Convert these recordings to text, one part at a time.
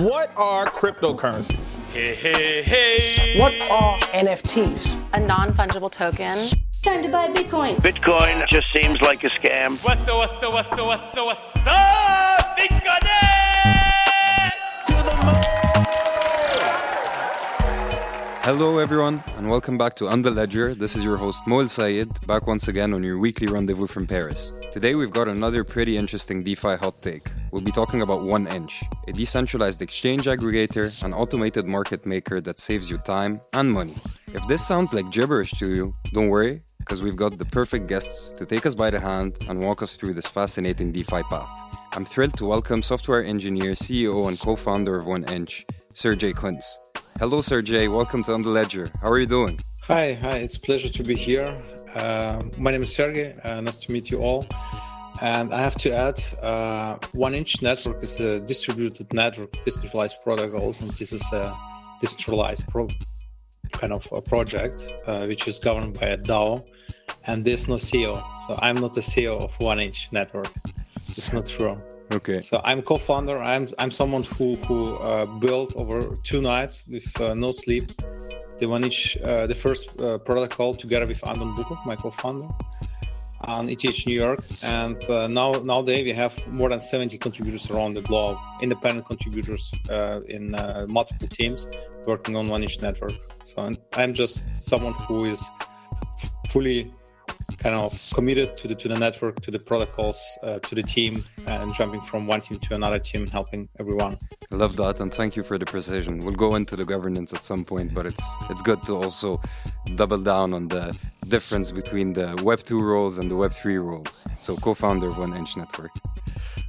What are cryptocurrencies? Hey, hey, hey. What are NFTs? A non fungible token. Time to buy Bitcoin. Bitcoin just seems like a scam. What's up, what's up, what's up, what's up, what's up? Bitcoin! Hello, everyone, and welcome back to the Ledger. This is your host, Moel Sayed, back once again on your weekly rendezvous from Paris. Today, we've got another pretty interesting DeFi hot take. We'll be talking about 1inch, a decentralized exchange aggregator and automated market maker that saves you time and money. If this sounds like gibberish to you, don't worry, because we've got the perfect guests to take us by the hand and walk us through this fascinating DeFi path. I'm thrilled to welcome software engineer, CEO, and co founder of 1inch, Sergey Kunz. Hello, Sergey. Welcome to On the Ledger. How are you doing? Hi, hi. It's pleasure to be here. Uh, my name is Sergey. Uh, nice to meet you all. And I have to add, uh, 1inch Network is a distributed network, decentralized protocols, and this is a decentralized pro- kind of a project uh, which is governed by a DAO, and there's no CEO. So I'm not the CEO of 1inch Network. It's not true. Okay. So I'm co-founder. I'm I'm someone who who uh, built over two nights with uh, no sleep the 1inch uh, the first uh, protocol together with Anton Bukov, my co-founder, on ETH New York. And uh, now nowadays we have more than 70 contributors around the globe, independent contributors uh, in multiple teams working on 1inch Network. So I'm just someone who is fully kind of committed to the to the network, to the protocols, uh, to the team, and jumping from one team to another team, helping everyone. I love that, and thank you for the precision. We'll go into the governance at some point, but it's it's good to also double down on the difference between the Web two roles and the Web three roles. So, co-founder of 1inch Network.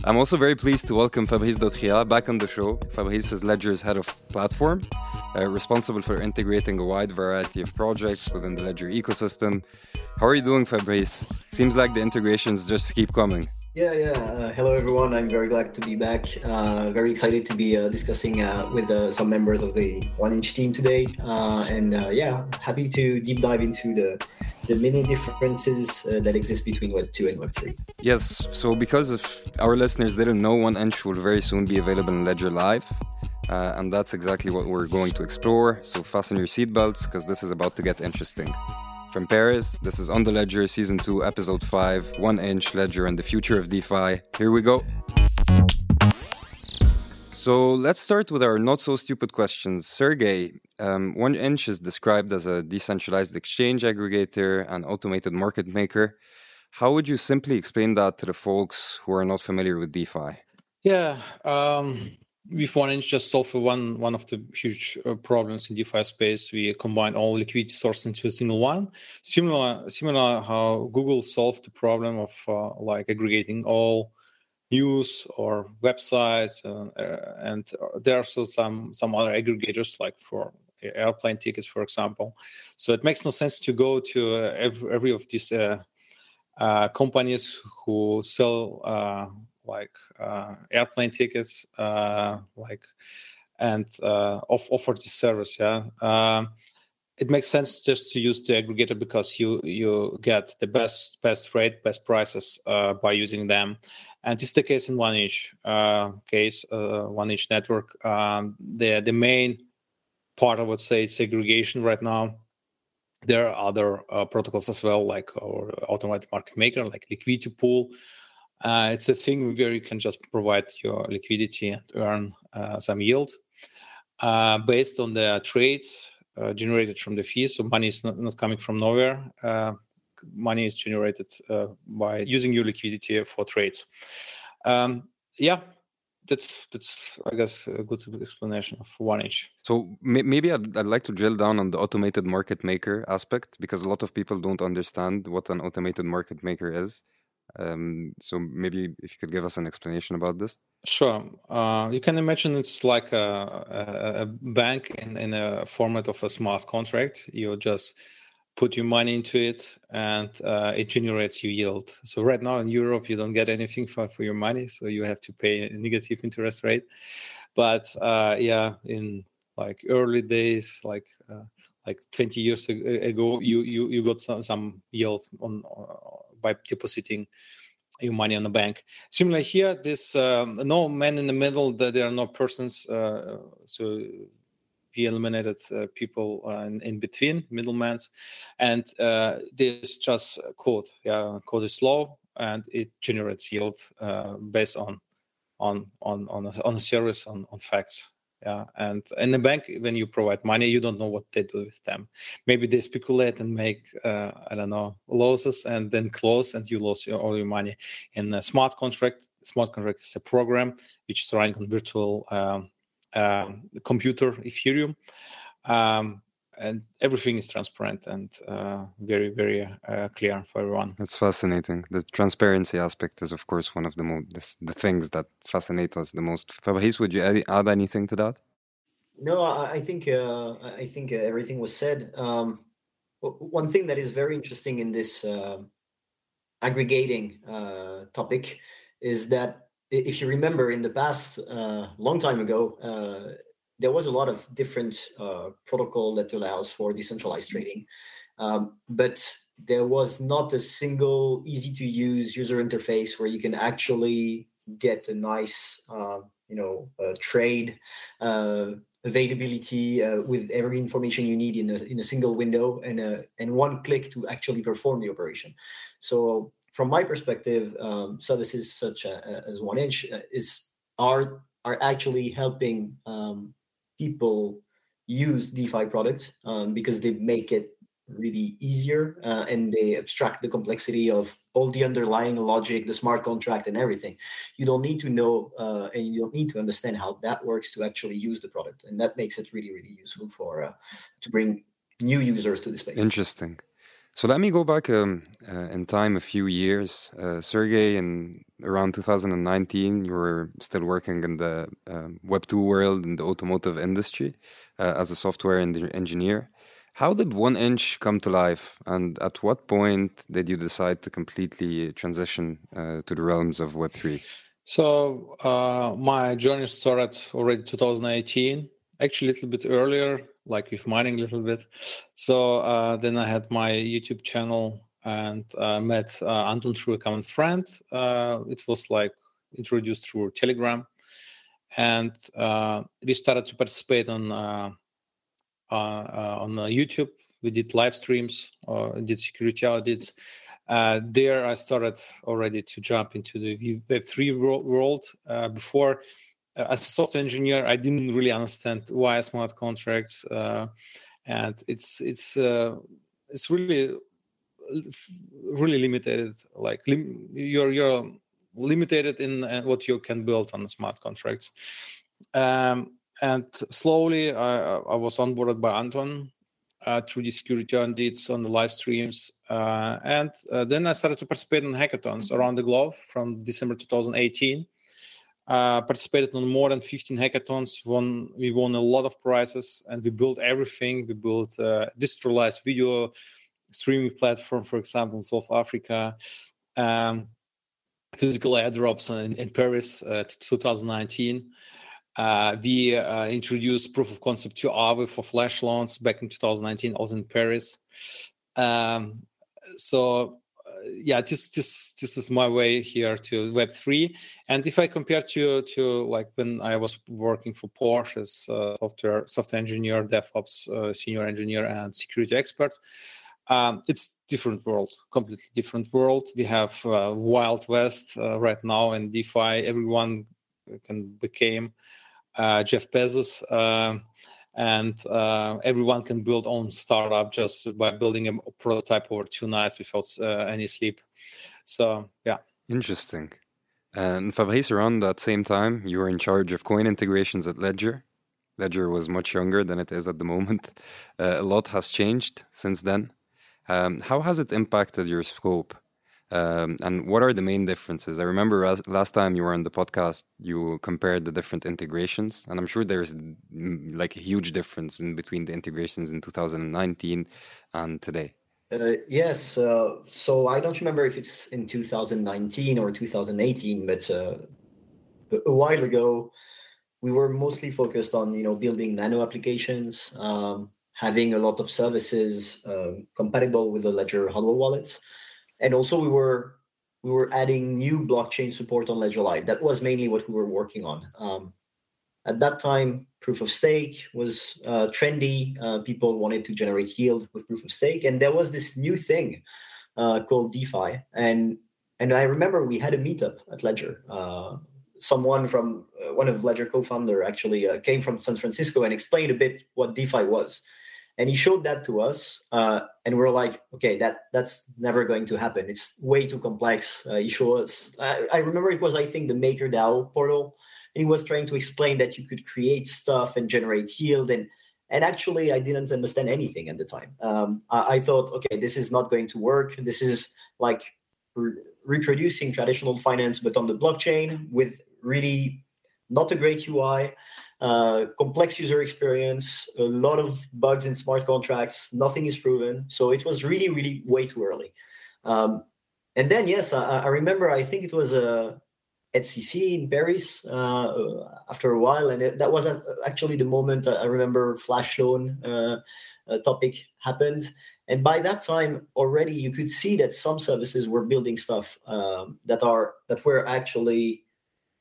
I'm also very pleased to welcome Fabrice Dautriat back on the show. Fabrice is Ledger's head of platform, uh, responsible for integrating a wide variety of projects within the Ledger ecosystem. How are you doing, Fabrice? Seems like the integrations just keep coming. Yeah, yeah. Uh, hello, everyone. I'm very glad to be back. Uh, very excited to be uh, discussing uh, with uh, some members of the 1inch team today. Uh, and yeah, happy to deep dive into the the many differences that exist between Web 2 and Web 3. Yes. So, because if our listeners didn't know, 1inch will very soon be available in Ledger Live. and that's exactly what we're going to explore. So, fasten your seatbelts because this is about to get interesting. From Paris, this is On the Ledger, Season 2, Episode 5, 1inch Ledger and the Future of DeFi. Here we go. So let's start with our not so stupid questions. Sergey, um, 1inch is described as a decentralized exchange aggregator and automated market maker. How would you simply explain that to the folks who are not familiar with DeFi? Yeah, um, with 1inch just solve one one of the huge uh, problems in DeFi space. We combine all liquidity sources into a single one. Similar, similar how Google solved the problem of uh, like aggregating all news or websites, uh, uh and there are also some some other aggregators like for airplane tickets, for example. So it makes no sense to go to uh, every, every of these uh, companies who sell like uh, airplane tickets, uh, like and uh, off, offer this service. Yeah, um, it makes sense just to use the aggregator because you you get the best best rate, best prices uh, by using them. And is the case in 1inch uh, case, uh, 1inch network. Um, the the main part I would say is aggregation right now. There are other protocols as well, like our automated market maker, like liquidity pool, uh, it's a thing where you can just provide your liquidity and earn uh, some yield uh, based on the trades uh, generated from the fees. So money is not, not coming from nowhere. Uh, money is generated uh, by using your liquidity for trades. Um, yeah, that's that's I guess a good explanation of 1inch. So maybe I'd, I'd, like to drill down on the automated market maker aspect because a lot of people don't understand what an automated market maker is. Um, so maybe if you could give us an explanation about this. Sure. Uh, you can imagine it's like a, a, bank in, in a format of a smart contract. You just put your money into it and uh, it generates you yield. So right now in Europe, you don't get anything for, for your money. So you have to pay a negative interest rate. But uh, yeah, in like early days, like uh, like 20 years ago, you you, you got some, some yield on by depositing your money on the bank. Similarly here, this um, no man in the middle. That there are no persons. Uh, so we eliminated uh, people uh, in, in, between middlemen, and uh, this just code. Yeah, code is slow and it generates yield uh, based on on on on a, on a on, on facts yeah and in the bank when you provide money you don't know what they do with them. Maybe they speculate and make uh, i don't know losses and then close and you lose your, all your money. In a smart contract smart contract is a program which is running on virtual um, um, computer ethereum. Um, and everything is transparent and uh, very very uh, clear for everyone. That's fascinating. The transparency aspect is of course one of the most the, things that fascinate us the most. Fabrice, would you add, add anything to that? No i, I think uh, i think everything was said. Um, one thing that is very interesting in this uh, aggregating uh, topic is that if you remember in the past uh, long time ago there was a lot of different uh, protocol that allows for decentralized trading, um, but there was not a single easy to use user interface where you can actually get a nice, uh, you know, uh, trade uh, availability uh, with every information you need in a, in a single window and a, and one click to actually perform the operation. So from my perspective, um, services such as One Inch uh, is are are actually helping um, people use DeFi products um, because they make it really easier uh, and they abstract the complexity of all the underlying logic, the smart contract, and everything. You don't need to know uh, and you don't need to understand how that works to actually use the product, and that makes it really, really useful for uh, to bring new users to the space. Interesting. So let me go back um, uh, in time a few years. Uh, Sergey, in around 2019, you were still working in the um, Web2 world in the automotive industry uh, as a software engineer. How did One Inch come to life, and at what point did you decide to completely transition uh, to the realms of Web3? So uh, my journey started already 2018, actually a little bit earlier like with mining a little bit. So uh, then I had my YouTube channel and uh, met uh, Anton through a common friend. Uh, it was like introduced through Telegram, and uh, we started to participate on uh, on YouTube. We did live streams, or did security audits. there, I started already to jump into the Web three world. before as a software engineer, I didn't really understand why smart contracts, uh, and it's it's uh, it's really really limited. Like lim- you're you're limited in uh, what you can build on smart contracts. Um, and slowly, I, I was onboarded by Anton uh, through the security audits on the live streams. Uh, and uh, then I started to participate in hackathons around the globe from December 2018 uh, participated on more than 15 hackathons. Won, we won a lot of prizes, and we built everything. We built a decentralized video streaming platform, for example, in South Africa. Um, physical airdrops in, in Paris, uh, 2019. Uh, we uh, introduced proof of concept to Aave for flash loans back in 2019, also in Paris. Um, so yeah, this this this is my way here to Web three. And if I compare to to like when I was working for Porsche as uh, software software engineer, DevOps uh, senior engineer, and security expert, um, it's different world, completely different world. We have uh, Wild West uh, right now in DeFi. Everyone can became uh, Jeff Bezos. Um, and uh, everyone can build own startup just by building a prototype over two nights without uh, any sleep. So yeah. Interesting. And fabrice around that same time you were in charge of coin integrations at ledger. Ledger was much younger than it is at the moment. Uh, a lot has changed since then. Um, how has it impacted your scope? Um, and what are the main differences? I remember last time you were on the podcast, you compared the different integrations, and I'm sure there's like a huge difference between the integrations in 2019 and today. Uh, yes. Uh, so I don't remember if it's in 2019 or 2018, but uh, a while ago, we were mostly focused on you know building nano applications, um, having a lot of services uh, compatible with the Ledger hardware wallets and also we were we were adding new blockchain support on Ledger Live. That was mainly what we were working on. Um, at that time, proof of stake was uh, trendy. Uh, people wanted to generate yield with proof of stake, and there was this new thing uh, called DeFi. And and I remember we had a meetup at Ledger. Uh, someone from uh, one of Ledger co-founder actually uh, came from San Francisco and explained a bit what DeFi was and he showed that to us and we are like okay that that's never going to happen it's way too complex he showed us I, I, remember it was i think the MakerDAO portal he was trying to explain that you could create stuff and generate yield and and actually i didn't understand anything at the time um, I, I, thought okay this is not going to work this is like re- reproducing traditional finance but on the blockchain with really not a great ui uh, complex user experience, a lot of bugs in smart contracts, nothing is proven. So it was really, really way too early. Um, and then, yes, I, I, remember, I think it was a uh, EthCC in Paris uh, after a while. And it, that wasn't actually the moment I remember Flash Loan uh, topic happened. And by that time already, you could see that some services were building stuff um, that are that were actually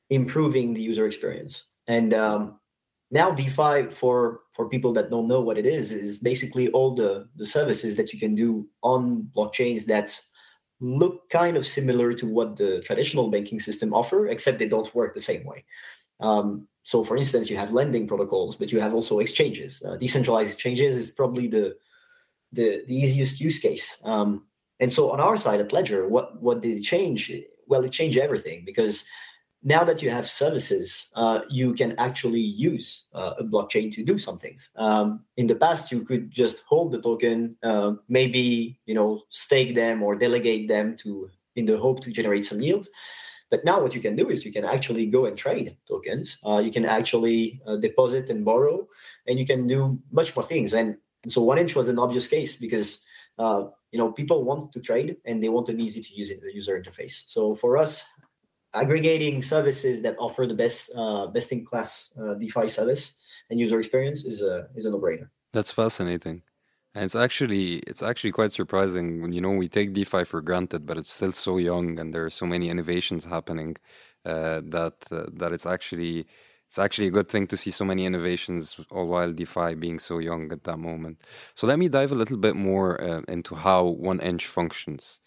improving the user experience. And um, now defi for for people that don't know what it is is basically all the the services that you can do on blockchains that look kind of similar to what the traditional banking system offer except they don't work the same way. Um, so for instance you have lending protocols but you have also exchanges. Uh, decentralized exchanges is probably the the, the easiest use case. Um, and so on our side at ledger what what did it change? Well it changed everything because now that you have services, uh, you can actually use uh, a blockchain to do some things. Um, in the past, you could just hold the token, uh, maybe you know stake them or delegate them to in the hope to generate some yield. But now, what you can do is you can actually go and trade tokens. Uh, you can actually uh, deposit and borrow, and you can do much more things. And, and so, one inch was an obvious case because uh, you know people want to trade and they want an easy to use user interface. So for us, aggregating services that offer the best uh, best in class uh, DeFi service and user experience is a is a no brainer. That's fascinating, and it's actually it's actually quite surprising when you know we take DeFi for granted, but it's still so young and there are so many innovations happening uh, that uh, that it's actually it's actually a good thing to see so many innovations all while DeFi being so young at that moment. So let me dive a little bit more uh, into how one inch functions.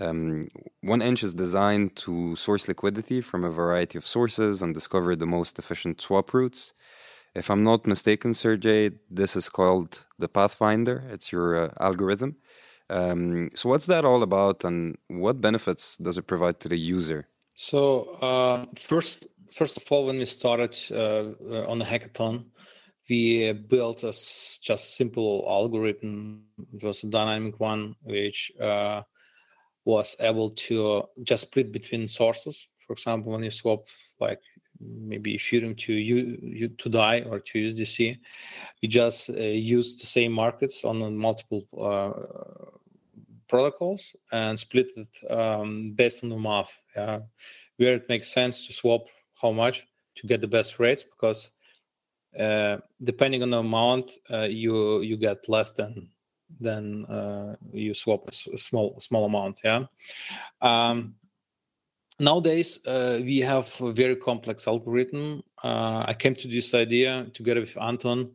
Um, one inch is designed to source liquidity from a variety of sources and discover the most efficient swap routes. If I'm not mistaken, Sergey, this is called the Pathfinder. It's your uh, algorithm. Um, so, what's that all about, and what benefits does it provide to the user? So, uh, first, first of all, when we started uh, uh on the hackathon, we built a just simple algorithm. It was a dynamic one, which uh, was able to just split between sources. For example, when you swap like maybe Ethereum to you to DAI or to USDC, you just uh, use the same markets on multiple uh, protocols and split it um, based on the math. Yeah. Where it makes sense to swap how much to get the best rates because uh, depending on the amount, uh, you you get less than then uh, you swap a small small amount. Yeah. Um, nowadays uh, we have a very complex algorithm. Uh, I came to this idea together with Anton,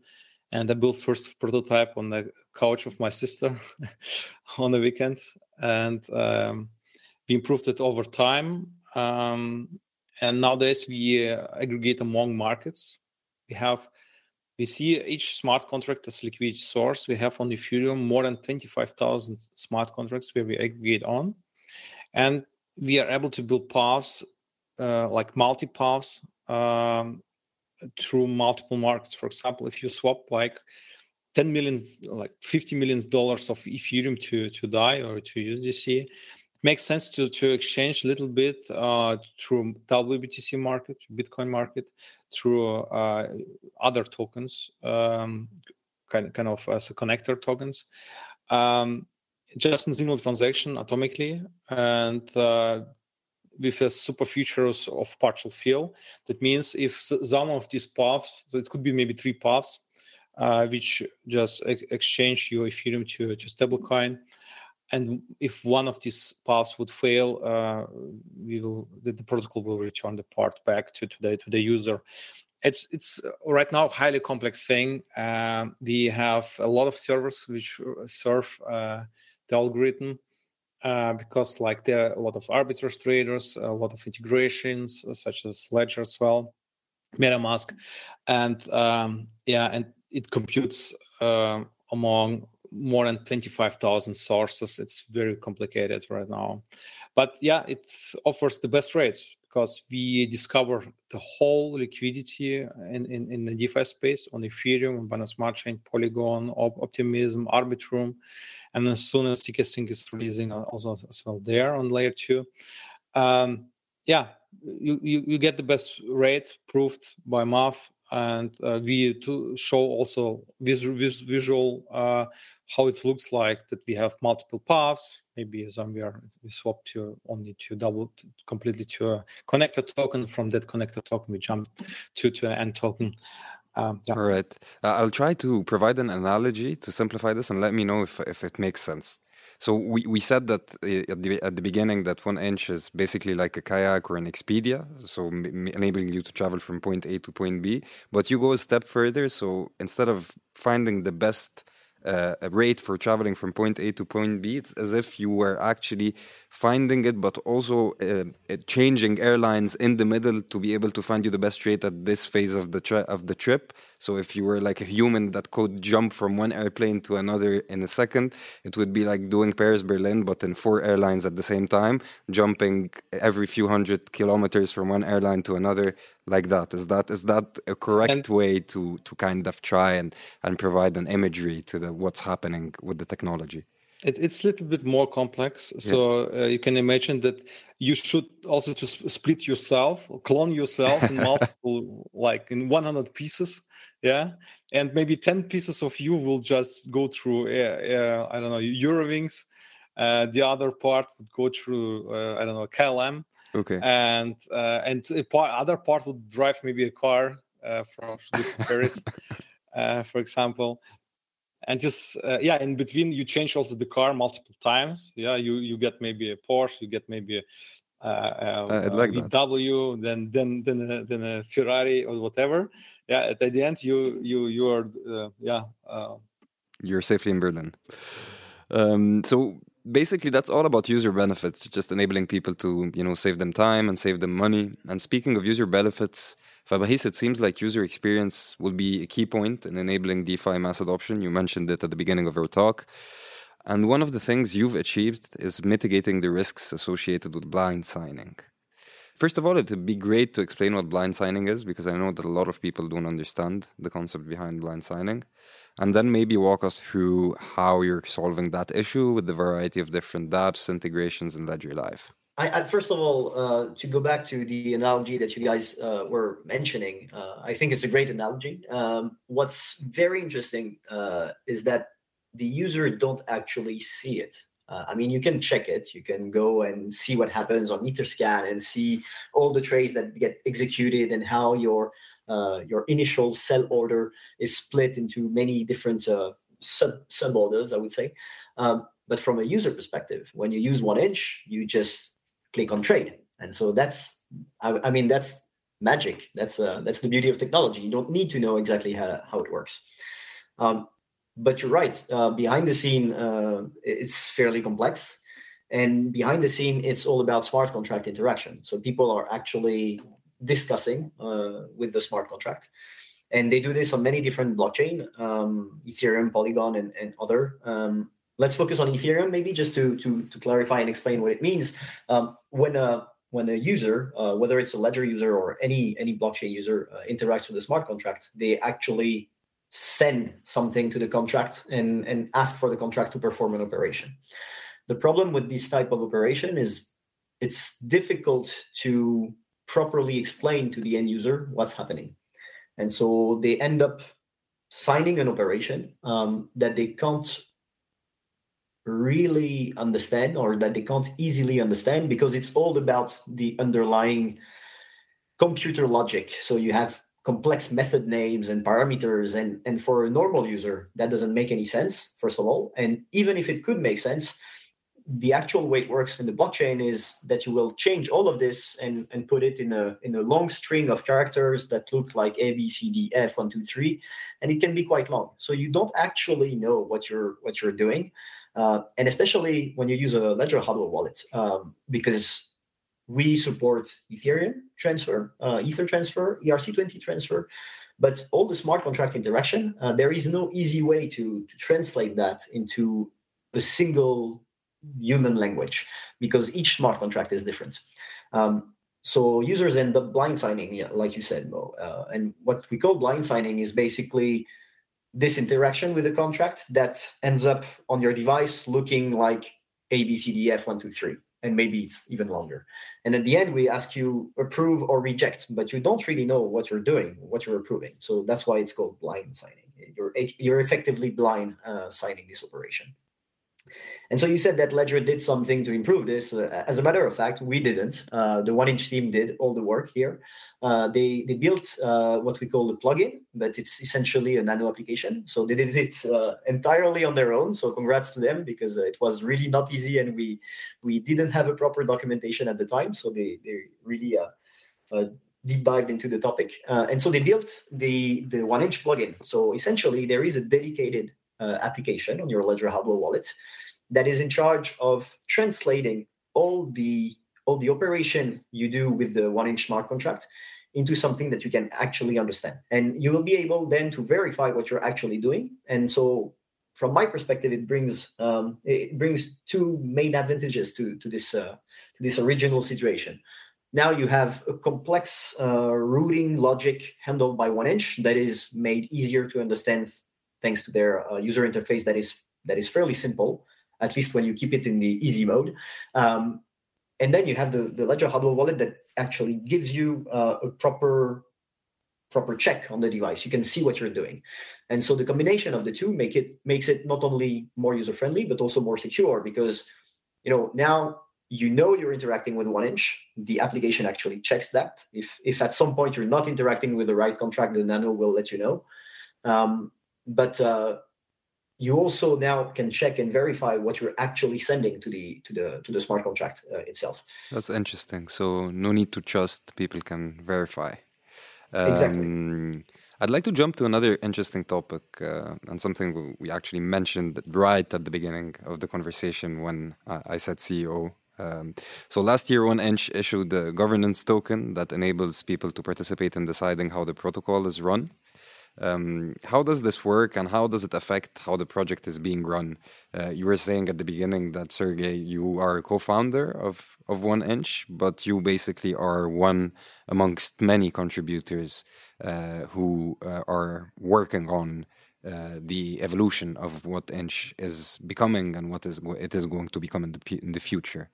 and I built first prototype on the couch of my sister on the weekend, and um, we improved it over time. Um, and nowadays we uh, aggregate among markets. We have we see each smart contract as liquidity source. We have on Ethereum more than 25,000 smart contracts where we aggregate on. And we are able to build paths uh, like multi paths um, through multiple markets. For example, if you swap like 10 million, like 50 million dollars of Ethereum to, to DAI or to USDC, makes sense to, to exchange a little bit uh, through WBTC market, Bitcoin market, through uh, other tokens, um, kind, kind of as a connector tokens, um, just in single transaction atomically, and uh, with a super features of partial fill. That means if some of these paths, so it could be maybe three paths, uh, which just exchange your Ethereum to, to stablecoin, and if one of these paths would fail, uh, we will the, the, protocol will return the part back to, to the to the user. It's it's right now highly complex thing. Um, we have a lot of servers which serve uh, the algorithm uh, because like there are a lot of arbitrage traders, a lot of integrations uh, such as Ledger as well, MetaMask, and um, yeah, and it computes uh, among more than 25,000 sources. It's very complicated right now. But yeah, it offers the best rates because we discover the whole liquidity in, in, in the DeFi space on Ethereum, Binance Smart Chain, Polygon, Op- Optimism, Arbitrum. And as soon as zkSync is releasing, uh, also as well there on layer two. Um, yeah, you, you, you get the best rate proved by math and uh, we to show also visual, visual uh, how it looks like that we have multiple paths. Maybe somewhere we swap to only to double to, completely to a connector token. From that connector token we jump to to an end token. Um, yeah. all right. Uh, i'll try to provide an analogy to simplify this and let me know if, if it makes sense so we, we said that uh, at the, at the beginning that one inch is basically like a kayak or an Expedia, so enabling you to travel from point A to point B. But you go a step further. So instead of finding the best uh, rate for traveling from point A to point B, it's as if you were actually finding it, but also uh, changing airlines in the middle to be able to find you the best rate at this phase of the tri- of the trip. So if you were like a human that could jump from one airplane to another in a second, it would be like doing Paris Berlin, but in four airlines at the same time, jumping every few hundred kilometers from one airline to another like that. Is that is that a correct and way to to kind of try and and provide an imagery to the what's happening with the technology? It, it's a little bit more complex. So yeah. uh, you can imagine that you should also just split yourself, clone yourself in multiple, like in 100 pieces. Yeah. And maybe 10 pieces of you will just go through, uh, uh, I don't know, Eurowings. Uh, the other part would go through, uh, I don't know, KLM. Okay. And uh, and a part, other part would drive maybe a car from Paris, for example and just uh, yeah in between you change also the car multiple times yeah you you get maybe a porsche you get maybe a uh, uh, like VW, then then then a, then a Ferrari or whatever. Yeah, at, the end you you you are uh, yeah. Uh, You're safely in Berlin. Um, so basically, that's all about user benefits, just enabling people to you know save them time and save them money. And speaking of user benefits, Fabrice, it seems like user experience will be a key point in enabling DeFi mass adoption. You mentioned it at the beginning of our talk. And one of the things you've achieved is mitigating the risks associated with blind signing. First of all, it would be great to explain what blind signing is because I know that a lot of people don't understand the concept behind blind signing. And then maybe walk us through how you're solving that issue with the variety of different dApps, integrations, and Ledger Live. I, I, first of all, uh, to go back to the analogy that you guys uh, were mentioning, uh, I think it's a great analogy. Um, what's very interesting uh, is that the user don't actually see it. Uh, I mean, you can check it. You can go and see what happens on Etherscan and see all the trades that get executed and how your uh, your initial sell order is split into many different sub sub orders. I would say. Um, but from a user perspective, when you use one inch, you just click on trade. And so that's, I, I mean, that's magic. That's uh, that's the beauty of technology. You don't need to know exactly how, how it works. Um, but you're right. Uh, behind the scene, uh, it's fairly complex, and behind the scene, it's all about smart contract interaction. So people are actually discussing uh, with the smart contract, and they do this on many different blockchain, um, Ethereum, Polygon, and, and other. Um, let's focus on Ethereum maybe just to to, to clarify and explain what it means. Um, when a when a user, uh, whether it's a ledger user or any any blockchain user, uh, interacts with a smart contract, they actually send something to the contract and and ask for the contract to perform an operation. The problem with this type of operation is it's difficult to properly explain to the end user what's happening, and so they end up signing an operation um, that they can't really understand or that they can't easily understand because it's all about the underlying computer logic. So you have complex method names and parameters and and for a normal user that doesn't make any sense first of all and even if it could make sense the actual way it works in the blockchain is that you will change all of this and, and put it in a in a long string of characters that look like A, B, C, D, F, one, two, three, and it can be quite long. So you don't actually know what you're what you're doing, uh, and especially when you use a Ledger hardware wallet, um, because we support Ethereum transfer, uh, Ether transfer, ERC20 transfer, but all the smart contract interaction, uh, there is no easy way to, to translate that into a single human language because each smart contract is different. Um, so users end up blind signing, like you said, Mo. Uh, and what we call blind signing is basically this interaction with the contract that ends up on your device looking like A, B, C, D, F, one, two, three, and maybe it's even longer. And at the end, we ask you approve or reject, but you don't really know what you're doing, what you're approving. So that's why it's called blind signing. You're you're effectively blind uh, signing this operation. And so you said that Ledger did something to improve this. Uh, as a matter of fact, we didn't. Uh, the one inch team did all the work here. Uh, they they built uh, what we call a plugin, but it's essentially a nano application. So they did it uh, entirely on their own. So congrats to them because uh, it was really not easy, and we we didn't have a proper documentation at the time. So they they really deep dived into the topic. and so they built the the one inch plugin. So essentially, there is a dedicated application on your Ledger hardware wallet that is in charge of translating all the all the operation you do with the one inch smart contract into something that you can actually understand. And you will be able then to verify what you're actually doing. And so from my perspective it brings um, it brings two main advantages to to this uh, to this original situation. Now you have a complex uh, routing logic handled by one inch that is made easier to understand thanks to their uh, user interface that is that is fairly simple at least when you keep it in the easy mode. Um, and then you have the, the Ledger hardware wallet that actually gives you uh, a proper proper check on the device. You can see what you're doing, and so the combination of the two make it makes it not only more user friendly but also more secure because you know now you know you're interacting with one inch. The application actually checks that. If if at some point you're not interacting with the right contract, the Nano will let you know. Um, but uh, you also now can check and verify what you're actually sending to the to the to the smart contract uh, itself. That's interesting. So no need to trust; people can verify. Um, exactly. I'd like to jump to another interesting topic uh, and something we actually mentioned right at the beginning of the conversation when I said CEO. Um, so last year, One Inch issued a governance token that enables people to participate in deciding how the protocol is run. Um, how does this work and how does it affect how the project is being run? Uh, you were saying at the beginning that Sergey, you are a co-founder of of One Inch, but you basically are one amongst many contributors uh, who uh, are working on uh, the evolution of what Inch is becoming and what is it is going to become in the in the future.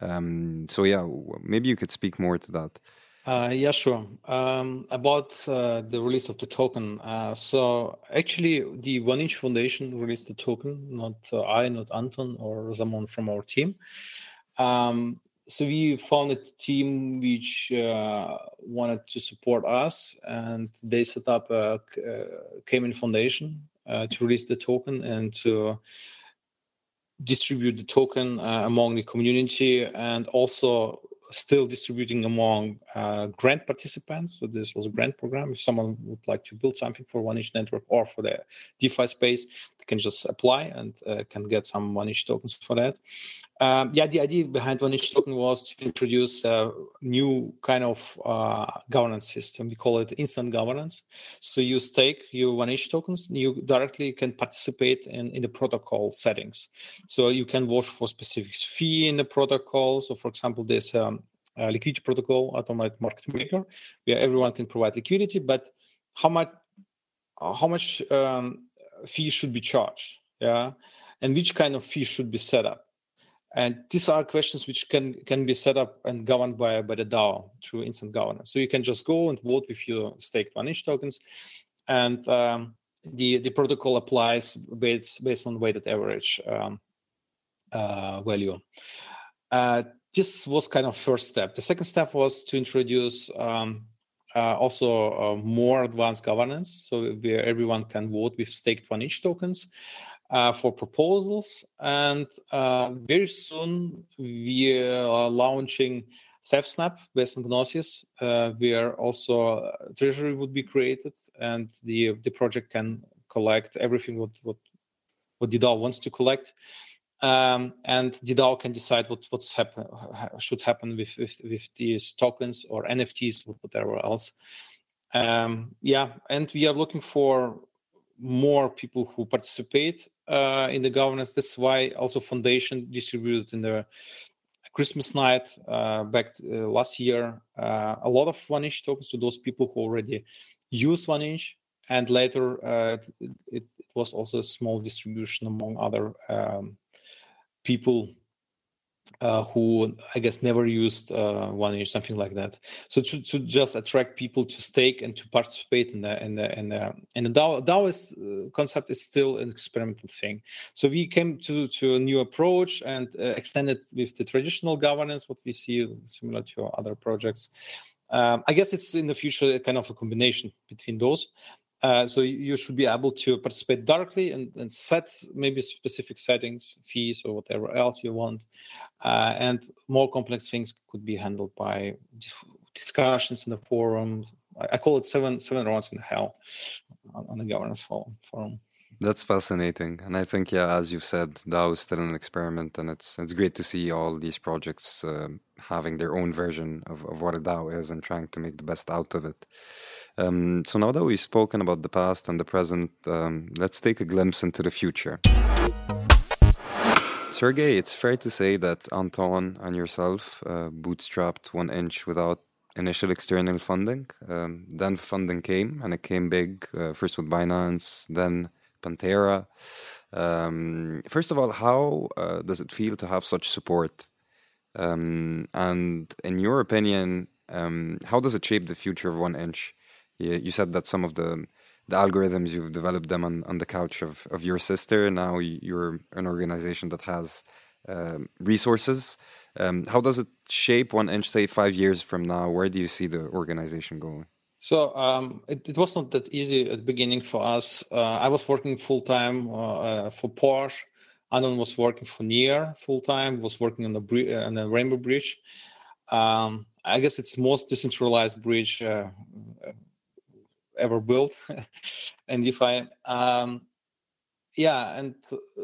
Um, so yeah, maybe you could speak more to that. Uh, yeah, sure. Um, about uh, the release of the token. Uh, so actually, the One Inch Foundation released the token, not uh, I, not Anton or someone from our team. Um, so we founded a team which uh, wanted to support us, and they set up a, a Cayman Foundation uh, to release the token and to distribute the token among the community, and also still distributing among uh, grant participants. So this was a grant program. If someone would like to build something for One Inch Network or for the DeFi space, they can just apply and uh, can get some One Inch tokens for that. Um, yeah, the idea behind One Inch token was to introduce a new kind of uh, governance system. We call it instant governance. So you stake your One Inch tokens, you directly can participate in, in the protocol settings. So you can vote for specific fee in the protocol. So for example, there's um, liquidity protocol, automated market maker, where everyone can provide liquidity, but how much how much um, fee should be charged? Yeah, and which kind of fee should be set up? And these are questions which can can be set up and governed by by the DAO through instant governance. So you can just go and vote with your staked one inch tokens, and um, the the protocol applies based based on weighted average um, uh, value. Uh, this was kind of first step. The second step was to introduce um, uh, also uh, more advanced governance, so where everyone can vote with staked one inch tokens. Uh, for proposals. And uh, very soon we are launching SafeSnap based on Gnosis, uh, where also treasury would be created and the the project can collect everything what what what the wants to collect. Um, and the DAO can decide what what's happen should happen with, with, with these tokens or NFTs or whatever else. Um, yeah, and we are looking for more people who participate uh, in the governance. That's why also foundation distributed in the Christmas night uh, back uh, last year uh, a lot of one inch tokens to those people who already use one inch, and later uh, it, it, was also a small distribution among other um, people uh, who I guess never used uh, one inch, something like that. So to, to just attract people to stake and to participate in the in the in the, in the DAO, DAO is, uh, concept is still an experimental thing. So we came to to a new approach and uh, extended with the traditional governance, what we see similar to other projects. Um, I guess it's in the future kind of a combination between those. Uh, so you should be able to participate directly and, and, set maybe specific settings, fees, or whatever else you want. Uh, and more complex things could be handled by discussions in the forum. I, call it seven seven rounds in hell on, on the governance forum. That's fascinating, and I think, yeah, as you've said, DAO is still an experiment, and it's it's great to see all these projects uh, having their own version of, of what a DAO is and trying to make the best out of it. Um, so now that we've spoken about the past and the present, um, let's take a glimpse into the future. Sergey, it's fair to say that Anton and yourself uh, bootstrapped one inch without initial external funding. Um, then funding came, and it came big. Uh, first with Binance, then Pantera. Um, first of all, how uh, does it feel to have such support? Um, and in your opinion, um, how does it shape the future of One Inch? You, said that some of the the algorithms you've developed them on, on the couch of, of your sister. Now you're an organization that has um, resources. Um, how does it shape one inch, say five years from now? Where do you see the organization going? So um, it, it, was not that easy at the beginning for us. Uh, I was working full time uh, uh, for Porsche. Anton was working for Near full time. Was working on the uh, on the Rainbow Bridge. Um, I guess it's most decentralized bridge uh, ever built and DeFi. Um, yeah, and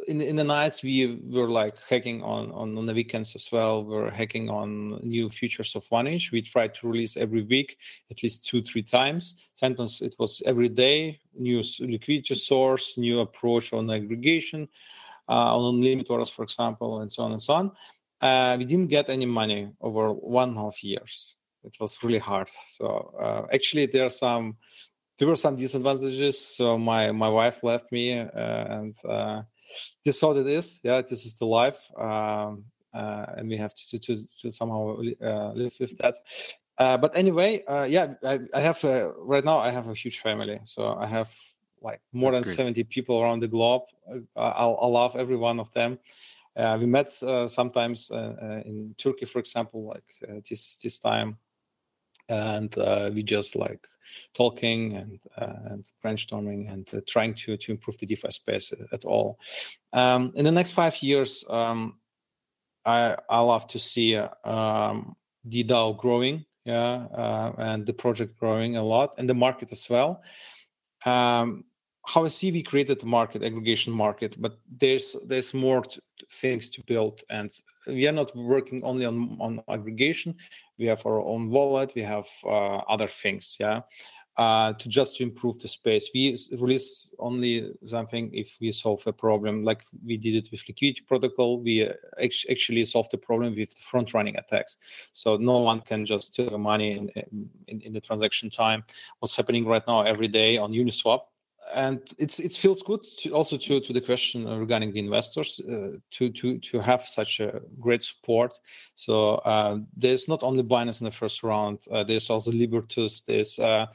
in in the nights we were like hacking on, on on the weekends as well. We are hacking on new features of One Inch. We tried to release every week, at least two three times. Sometimes it was every day. New liquidity source, new approach on aggregation, uh, on orders, for example, and so on and so on. Uh, we didn't get any money over one and a half years. It was really hard. So uh, actually, there are some there were some disadvantages. So my my wife left me, uh, and uh, this is what it is. Yeah, this is the life, um, uh, and we have to to, to somehow uh, live with that. Uh, but anyway, uh, yeah, I, I have right now. I have a huge family, so I have like more That's than great. seventy people around the globe. I, I love every one of them. we met sometimes in Turkey, for example, like this this time, and we just like talking and, uh, and brainstorming and uh, trying to, to improve the DeFi space at all. Um, in the next five years, um, I, I love to see um, the DAO growing, yeah, uh, and the project growing a lot, and the market as well. Um, how I see we created the market, aggregation market, but there's there's more to, things to build, and we are not working only on on aggregation. We have our own wallet. We have uh, other things, yeah. Uh, to just to improve the space. We release only something if we solve a problem, like we did it with liquidity protocol. We uh, actually solved the problem with the front running attacks. So no one can just steal money in, in, in the transaction time. What's happening right now every day on Uniswap and it's it feels good to also to to the question regarding the investors uh, to to to have such a great support. So uh, there's not only Binance in the first round. Uh, there's also Libertus. There's uh,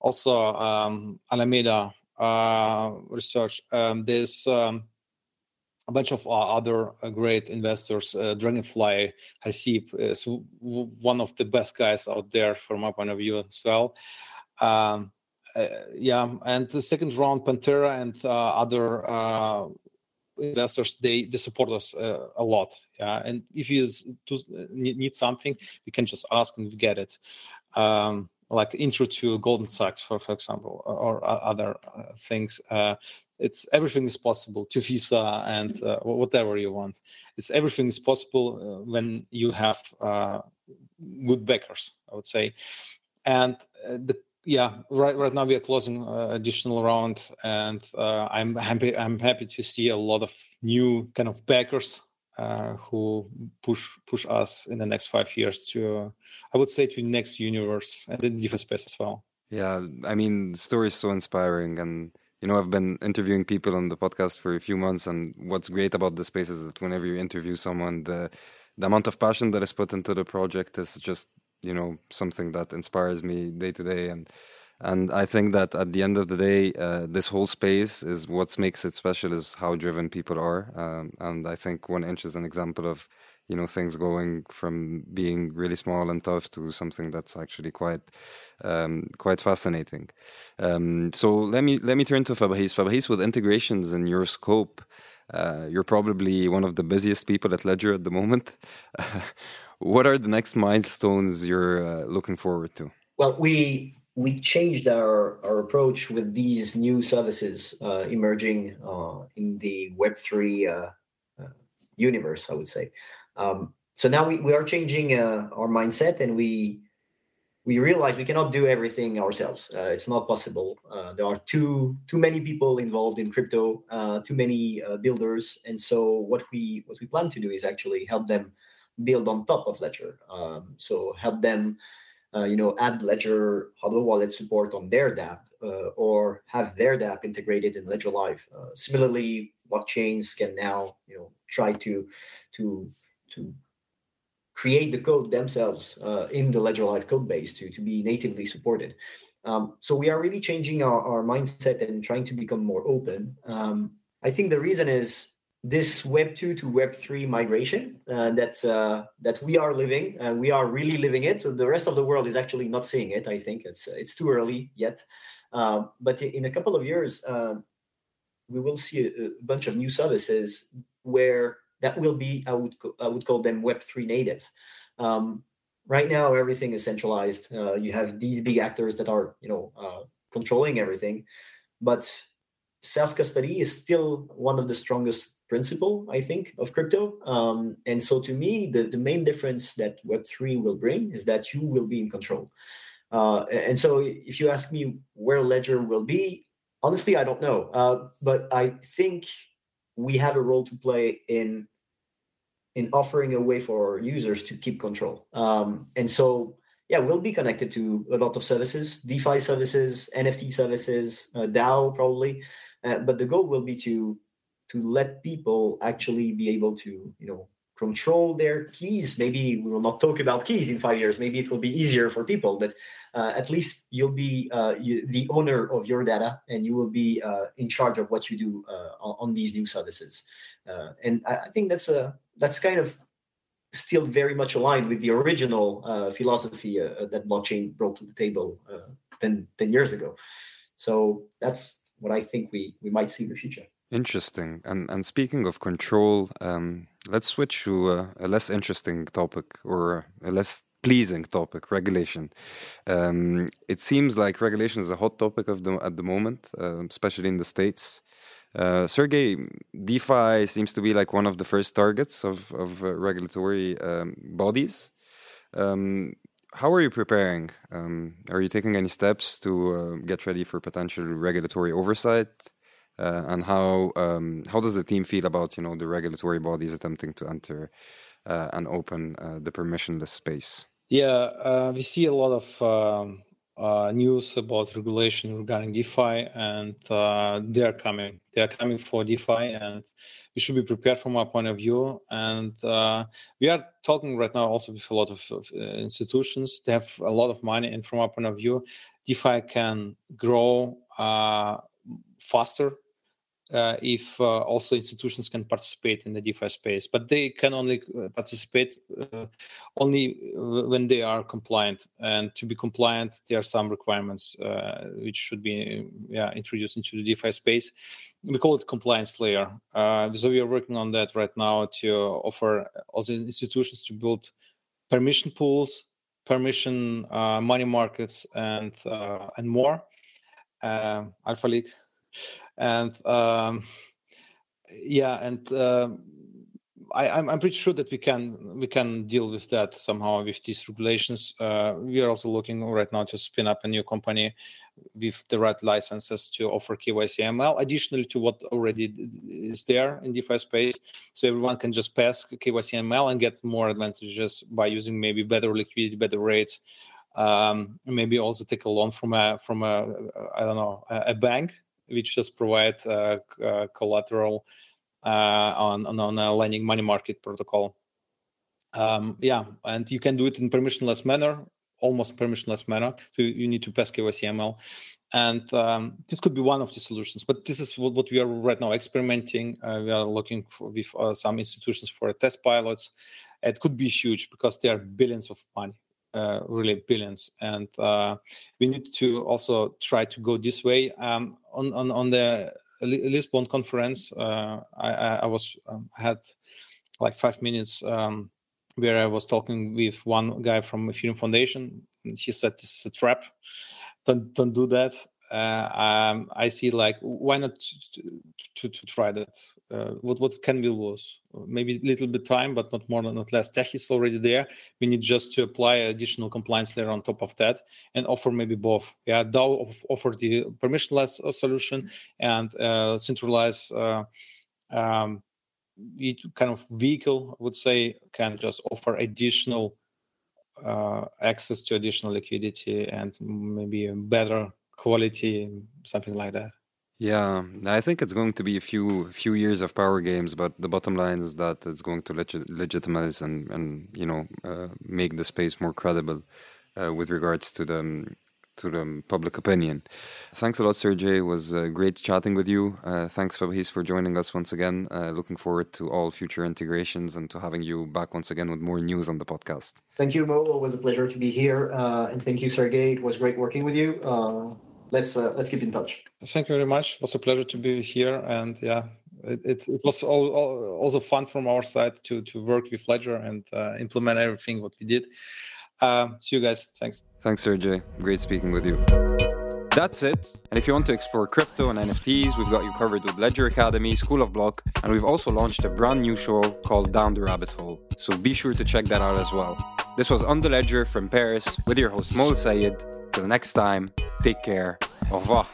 also um, Alameda uh, Research. Um, there's um, a bunch of other uh, great investors. Dragonfly Haseeb is one of the best guys out there from my point of view as well. Um, yeah, and the second round, Pantera and uh, other uh, investors they they support us uh, a lot. Yeah, and if you to, need something, you can just ask and get it. Um, like intro to Goldman Sachs, for for example, or, or other uh, things. Uh, it's everything is possible to Visa and uh, whatever you want. It's everything is possible uh, when you have uh, good backers, I would say. And uh, the yeah, right right now we are closing additional round, and I'm happy. I'm happy to see a lot of new kind of backers uh, who push push us in the next five years to, I would say, to the next universe and the DeFi space as well. Yeah, I mean, the story is so inspiring, and you know, I've been interviewing people on the podcast for a few months, and what's great about the space is that whenever you interview someone, the the amount of passion that is put into the project is just you know something that inspires me day to day, and and I think that at the end of the day, uh, this whole space is what makes it special is how driven people are. Um, and I think 1inch is an example of, you know, things going from being really small and tough to something that's actually quite, um, quite fascinating. Um, so let me let me turn to Fabrice. Fabrice, with integrations in your scope, uh, you're probably one of the busiest people at Ledger at the moment. what are the next milestones you're uh, looking forward to? Well, we we changed our, our approach with these new services uh, emerging uh, in the Web3 uh, uh, universe, I would say. Um, so now we, we are changing uh, our mindset and we we realize we cannot do everything ourselves. Uh, it's not possible. there are too too many people involved in crypto, too many builders, and so what we what we plan to do is actually help them build on top of Ledger. Um, so help them uh, you know, add Ledger hardware wallet support on their dApp uh, or have their dApp integrated in Ledger Live. Uh, similarly, blockchains can now, you know, try to to to create the code themselves uh, in the Ledger Live code base to, to be natively supported. Um, so we are really changing our, our mindset and trying to become more open. Um, I think the reason is this Web two to Web three migration uh, that uh, that we are living, and we are really living it. So The rest of the world is actually not seeing it. I think it's it's too early yet, uh, but in a couple of years, um, we will see a, a, bunch of new services where that will be. I would I would call them Web three native. Um, right now, everything is centralized. Uh, you have these big actors that are you know uh, controlling everything, but self custody is still one of the strongest principle, I think, of crypto. Um, and so to me, the, the main difference that Web3 will bring is that you will be in control. Uh, and so if you ask me where Ledger will be, honestly, I don't know. Uh, but I think we have a role to play in in offering a way for users to keep control. Um, and so, yeah, we'll be connected to a lot of services, DeFi services, NFT services, uh, DAO probably. Uh, but the goal will be to to let people actually be able to you know control their keys. Maybe we will not talk about keys in five years. Maybe it will be easier for people but uh, at least you'll be uh, you, the owner of your data and you will be uh, in charge of what you do uh, on, on, these new services. Uh, and I, I, think that's a that's kind of still very much aligned with the original philosophy that blockchain brought to the table 10, 10 years ago. So that's what i think we we might see in the future Interesting. And and speaking of control, um, let's switch to a, a, less interesting topic or a less pleasing topic: regulation. Um, it seems like regulation is a hot topic of the at the moment, uh, especially in the states. Uh, Sergey, DeFi seems to be like one of the first targets of of uh, regulatory um, bodies. Um, how are you preparing? Um, are you taking any steps to uh, get ready for potential regulatory oversight? uh, and how um, how does the team feel about you know the regulatory bodies attempting to enter uh, and open uh, the permissionless space? Yeah, uh, we see a lot of um, uh, news about regulation regarding DeFi, and uh, they are coming. They are coming for DeFi, and we should be prepared from our point of view. And we are talking right now also with a lot of, of institutions. They have a lot of money, and from our point of view, DeFi can grow faster uh, if uh, also institutions can participate in the DeFi space, but they can only uh, participate uh, only when they are compliant. And to be compliant, there are some requirements uh, which should be yeah, introduced into the DeFi space. We call it compliance layer. Uh, so we are working on that right now to offer also institutions to build permission pools, permission money markets, and and more. Alpha League and um, yeah, and um, I, I'm I'm pretty sure that we can we can deal with that somehow with these regulations. Uh, we are also looking right now to spin up a new company with the right licenses to offer KYC ML, additionally to what already is there in DeFi space. So everyone can just pass KYC ML and get more advantages by using maybe better liquidity, better rates, um, maybe also take a loan from a from a I don't know a bank which just provide uh, uh, collateral uh, on, on a lending money market protocol. Um, yeah, and you can do it in permissionless manner, almost permissionless manner. So you need to pass KYC ML. And um, this could be one of the solutions, but this is what, what we are right now experimenting. Uh, we are looking for, with uh, some institutions for test pilots. It could be huge because there are billions of money uh, really billions. And uh, we need to also try to go this way. Um, on, on, on the Lisbon conference, uh, I, I, was um, had like five minutes um, where I was talking with one guy from Ethereum Foundation. He said this is a trap. Don't don't do that. Uh, um, I see like why not to, to, to try that? Uh, what what can we lose? Maybe a little bit time, but not more, than not less. Tech is already there. We need just to apply additional compliance layer on top of that and offer maybe both. Yeah, DAO offer the permissionless uh, solution and uh, centralized uh, um, kind of vehicle. I would say can just offer additional uh, access to additional liquidity and maybe better quality, something like that. Yeah, I think it's going to be a few few years of power games, but the bottom line is that it's going to legit- legitimize and and you know uh, make the space more credible uh, with regards to the to the public opinion. Thanks a lot, Sergey. It was uh, great chatting with you. Uh, thanks, Fabrice, for joining us once again. Uh, looking forward to all future integrations and to having you back once again with more news on the podcast. Thank you, Mo. It was a pleasure to be here, uh, and thank you, Sergey. It was great working with you let's uh, let's keep in touch. Thank you very much. It was a pleasure to be here, and yeah, it it, it was all, all, also fun from our side to to work with Ledger and uh, implement everything what we did. Uh, see you guys. Thanks. Thanks, Sergey. Great speaking with you. That's it. And if you want to explore crypto and NFTs, we've got you covered with Ledger Academy, School of Block, and we've also launched a brand new show called Down the Rabbit Hole. So be sure to check that out as well. This was On the Ledger from Paris with your host Mo Sayed. Till next time, take care. Au revoir.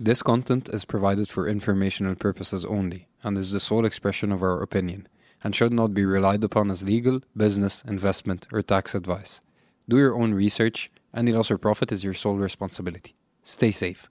This content is provided for informational purposes only and is the sole expression of our opinion and should not be relied upon as legal, business, investment, or tax advice. Do your own research. Any loss or profit is your sole responsibility. Stay safe.